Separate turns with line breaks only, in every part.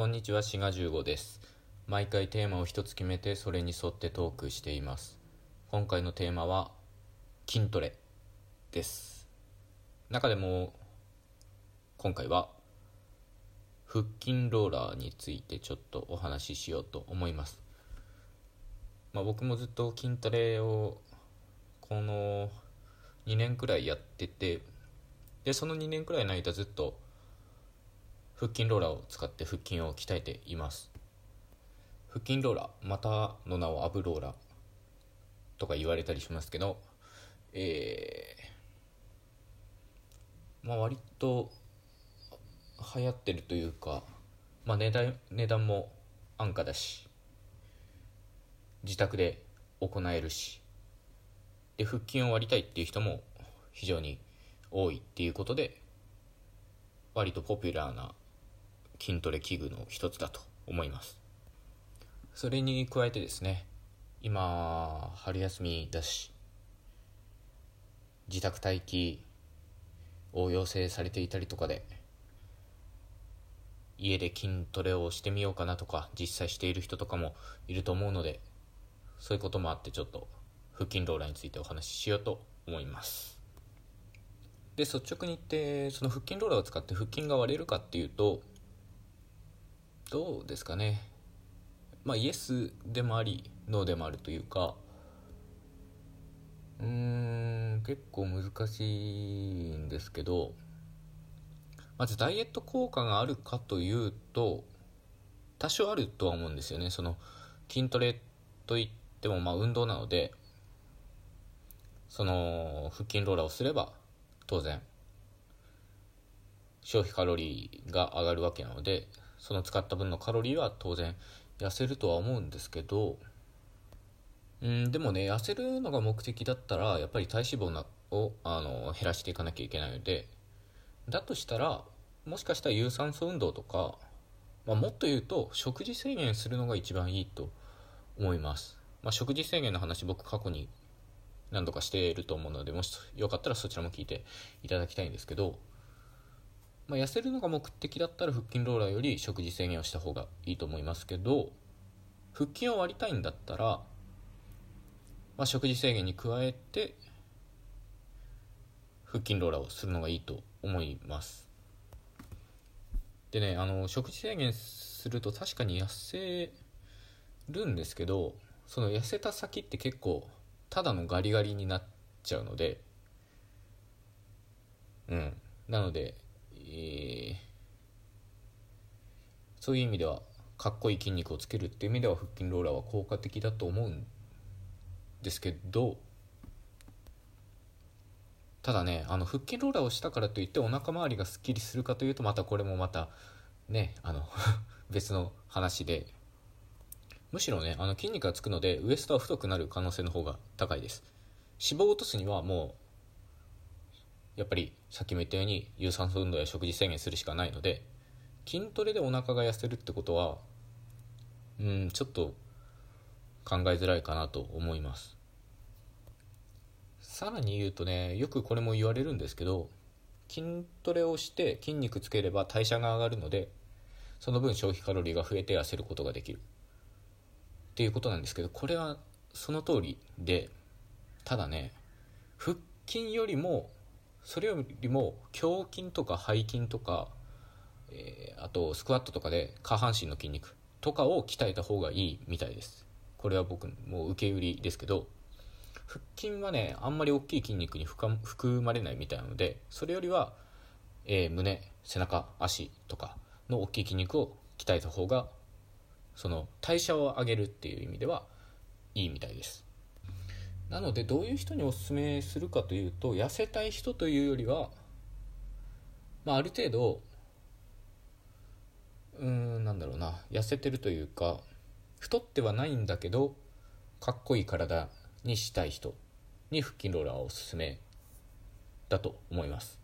こんにちは、シガ15です。毎回テーマを一つ決めて、それに沿ってトークしています。今回のテーマは、筋トレです。中でも、今回は、腹筋ローラーについてちょっとお話ししようと思います。まあ僕もずっと筋トレを、この2年くらいやってて、で、その2年くらいの間ずっと、腹筋ローラーを使って腹筋を鍛えています。腹筋ローラーまたの名をアブローラーとか言われたりしますけどえー、まあ割と流行ってるというかまあ値段値段も安価だし自宅で行えるしで腹筋を割りたいっていう人も非常に多いっていうことで割とポピュラーな筋トレ器具の一つだと思います。それに加えてですね今春休みだし自宅待機を要請されていたりとかで家で筋トレをしてみようかなとか実際している人とかもいると思うのでそういうこともあってちょっと腹筋ローラーについてお話ししようと思います。で率直に言ってその腹筋ローラーを使って腹筋が割れるかっていうとどうですかね。まあイエスでもありノーでもあるというか。うーん結構難しいんですけど。まずダイエット効果があるかというと多少あるとは思うんですよね。その筋トレといってもまあ運動なのでその腹筋ローラーをすれば当然消費カロリーが上がるわけなのでその使った分のカロリーは当然痩せるとは思うんですけどうんでもね痩せるのが目的だったらやっぱり体脂肪をあの減らしていかなきゃいけないのでだとしたらもしかしたら有酸素運動とか、まあ、もっと言うと食事制限するのが一番いいと思います、まあ、食事制限の話僕過去に何度かしていると思うのでもしよかったらそちらも聞いていただきたいんですけど、まあ、痩せるのが目的だったら腹筋ローラーより食事制限をした方がいいと思いますけど腹筋を割りたいんだったら、まあ、食事制限に加えて腹筋ローラーをするのがいいと思います。でねあの食事制限すると確かに痩せるんですけどその痩せた先って結構ただのガリガリになっちゃうのでうん。なので、え、そういう意味ではかっこいい筋肉をつけるっていう意味では腹筋ローラーは効果的だと思うんですけどただねあの腹筋ローラーをしたからといってお腹周りがすっきりするかというとまたこれもまたねあの 別の話で。むしろねあの筋肉がつくのでウエストは太くなる可能性の方が高いです。脂肪を落とすにはもうやっぱりさっきも言ったように有酸素運動や食事制限するしかないので筋トレでお腹が痩せるってことはうんちょっと考えづらいかなと思います。さらに言うとねよくこれも言われるんですけど筋トレをして筋肉つければ代謝が上がるのでその分消費カロリーが増えて痩せることができる。っていうことなんですけどこれはその通りでただね腹筋よりもそれよりも胸筋とか背筋とか、えー、あとスクワットとかで下半身の筋肉とかを鍛えた方がいいみたいです。これは僕もう受け売りですけど。腹筋はねあんまり大きい筋肉に含まれないみたいなのでそれよりは、えー、胸背中足とかの大きい筋肉を鍛えた方がその代謝を上げるっていう意味ではいいみたいです。なのでどういう人におすすめするかというと痩せたい人というよりは、まあ、ある程度うんなんだろうな痩せてるというか太ってはないんだけどかっこいい体にしたい人に腹筋ローラーはおすすめだと思います。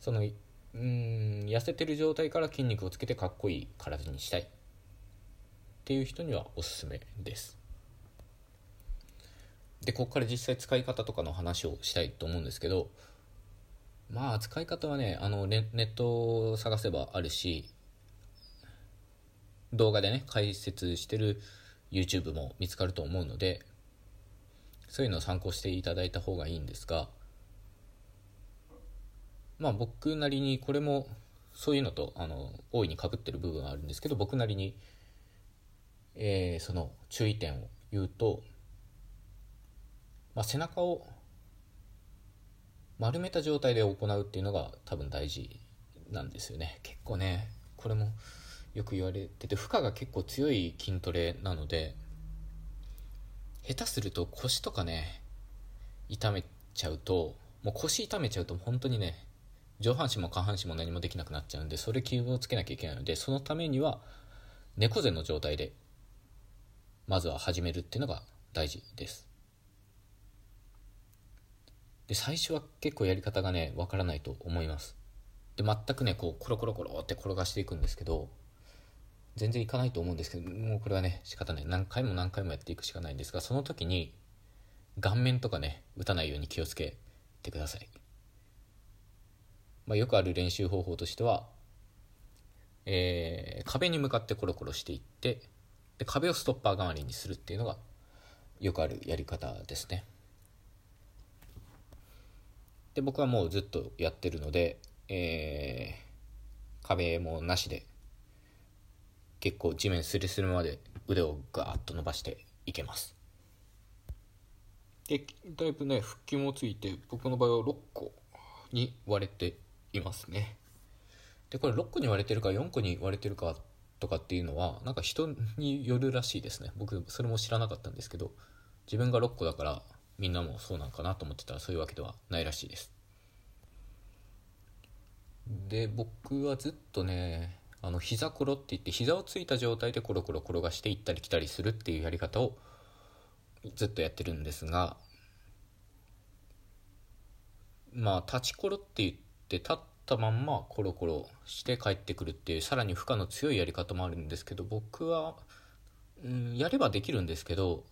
そのうん痩せてる状態から筋肉をつけてかっこいい体にしたいっていう人にはおすすめです。でここから実際使い方とかの話をしたいと思うんですけどまあ使い方はねあのネネットを探せばあるし動画でね解説してる YouTube も見つかると思うのでそういうのを参考していただいた方がいいんですがまあ僕なりにこれもそういうのとあの大いにかぶってる部分はあるんですけど僕なりに、えー、その注意点を言うと、まあ、背中を丸めた状態で行うっていうのが多分大事なんですよね。結構ねこれもよく言われてて負荷が結構強い筋トレなので下手すると腰とかね痛めちゃうともう腰痛めちゃうと本当にね上半身も下半身も何もできなくなっちゃうんでそれ気をつけなきゃいけないのでそのためには猫背の状態でまずは始めるっていうのが大事です。で最初は結構やり方がねわからないと思います。で全くねこうコロコロコロって転がしていくんですけど全然いかないと思うんですけどもうこれはね仕方ない。何回も何回もやっていくしかないんですがその時に顔面とかね打たないように気をつけてください、まあ、よくある練習方法としては、えー、壁に向かってコロコロしていってで壁をストッパー代わりにするっていうのがよくあるやり方ですね。で僕はもうずっとやってるので、えー、壁もなしで結構地面すりするまで腕をガーッと伸ばしていけます。でだいぶね腹筋もついて僕の場合は6個に割れていますね。でこれ6個に割れてるか4個に割れてるかとかっていうのはなんか人によるらしいですね。僕それも知らなかったんですけど自分が6個だからみんなもそうなんかなと思ってたらそういうわけではないらしいです。で僕はずっとねあの膝コロって言って膝をついた状態でコロコロ転がして行ったり来たりするっていうやり方をずっとやってるんですがまあ立ちコロって言って立ったまんまコロコロして帰ってくるっていうさらに負荷の強いやり方もあるんですけど僕は、うん、やればできるんですけど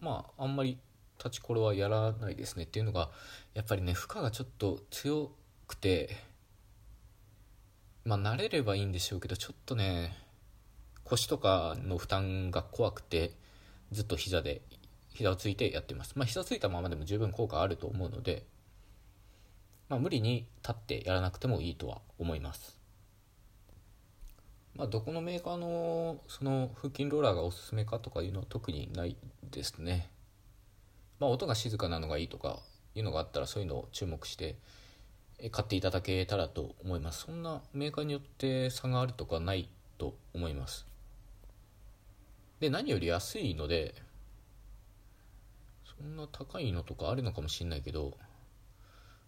まああんまり立ちコロはやらないですねっていうのがやっぱりね負荷がちょっと強くてまあ慣れればいいんでしょうけどちょっとね腰とかの負担が怖くてずっと膝で膝をついてやってます。まあ膝ついたままでも十分効果あると思うのでまあ無理に立ってやらなくてもいいとは思います。まあどこのメーカーのその腹筋ローラーがおすすめかとかいうのは特にないですね。まあ音が静かなのがいいとかいうのがあったらそういうのを注目して買っていただけたらと思います。そんなメーカーによって差があるとかないと思います。で何より安いのでそんな高いのとかあるのかもしれないけど、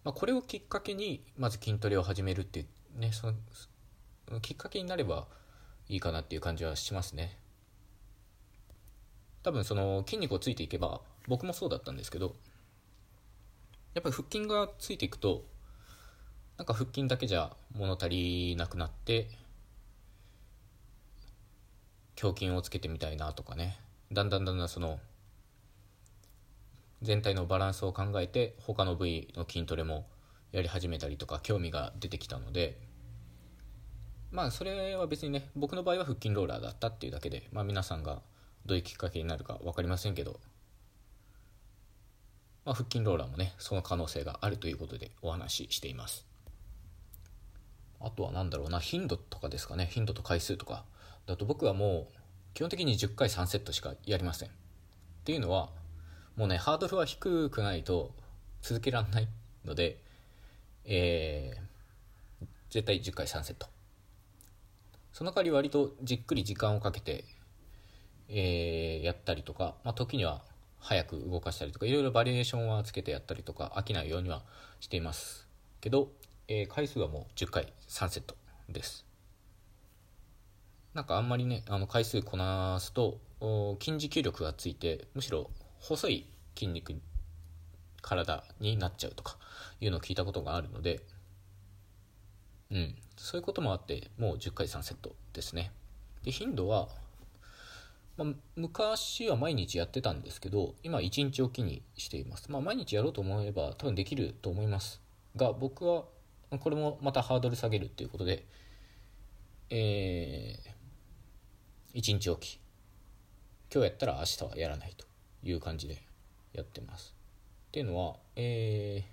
まあ、これをきっかけにまず筋トレを始めるっていうねそのきっかけになればいいかなっていう感じはしますね。多分その筋肉をついていけば僕もそうだったんですけどやっぱり腹筋がついていくとなんか腹筋だけじゃ物足りなくなって胸筋をつけてみたいなとかね。だんだんだんだんその全体のバランスを考えて他の部位の筋トレもやり始めたりとか興味が出てきたのでまあそれは別にね僕の場合は腹筋ローラーだったっていうだけでまあ皆さんがどういうきっかけになるか分かりませんけどまあ、腹筋ローラーもねその可能性があるということでお話ししています。あとは何だろうな頻度とかですかね頻度と回数とか。だと僕はもう基本的に10回3セットしかやりません。っていうのはもうねハードルは低くないと続けられないのでえー、絶対10回3セット。その代わり割とじっくり時間をかけて、えー、やったりとか、まあ、時には早く動かしたりとかいろいろバリエーションはつけてやったりとか飽きないようにはしていますけどえー、回数はもう10回3セットです。なんかあんまりねあの回数こなすと筋持久力がついてむしろ細い筋肉体になっちゃうとかいうのを聞いたことがあるのでうん。そういうこともあってもう10回3セットですね。で頻度は、まあ、昔は毎日やってたんですけど今1日おきにしています。まあ毎日やろうと思えば多分できると思います。が僕はこれもまたハードル下げるっていうことで、えー、1日おき。今日やったら明日はやらないという感じでやってます。っていうのはえ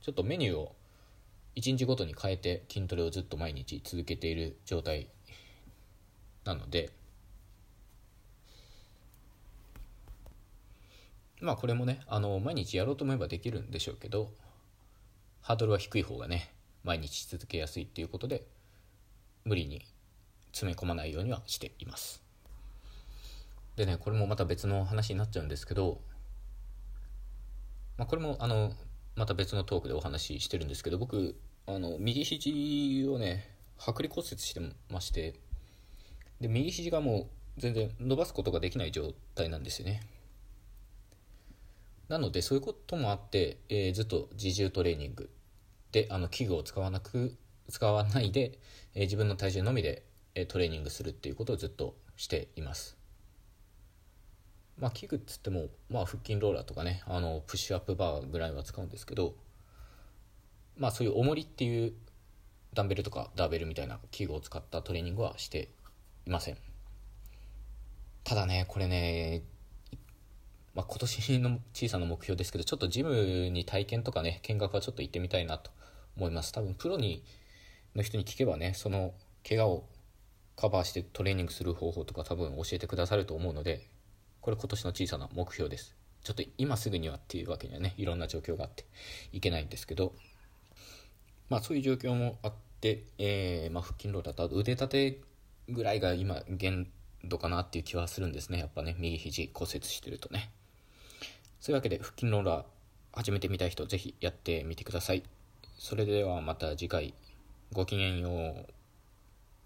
ー、ちょっとメニューを1日ごとに変えて筋トレをずっと毎日続けている状態なのでまあこれもねあの毎日やろうと思えばできるんでしょうけどハードルは低い方がね毎日続けやすいっていうことで無理に詰め込まないようにはしています。でねこれもまた別の話になっちゃうんですけど、まあ、これもあのまた別のトークでお話ししてるんですけど僕あの右肘をね剥離骨折してましてで右肘がもう全然伸ばすことができない状態なんですよね。なのでそういうこともあって、えー、ずっと自重トレーニングであの器具を使わなく使わないで、えー、自分の体重のみで、えー、トレーニングするっていうことをずっとしています。まあ器具っつっても、まあ、腹筋ローラーとかねあのプッシュアップバーぐらいは使うんですけどまあそういう重りっていうダンベルとかダーベルみたいな器具を使ったトレーニングはしていません。ただねこれねまあ、今年の小さな目標ですけどちょっとジムに体験とかね見学はちょっと行ってみたいなと思います。多分プロにの人に聞けばねその怪我をカバーしてトレーニングする方法とか多分教えてくださると思うのでこれ今年の小さな目標です。ちょっと今すぐにはっていうわけにはねいろんな状況があっていけないんですけど。まあそういう状況もあって、えー、まあ、腹筋ローラーと腕立てぐらいが今限度かなっていう気はするんですね。やっぱね右肘骨折してるとね。そういうわけで腹筋ローラー始めてみたい人ぜひやってみてください。それではまた次回。ごきげんよう。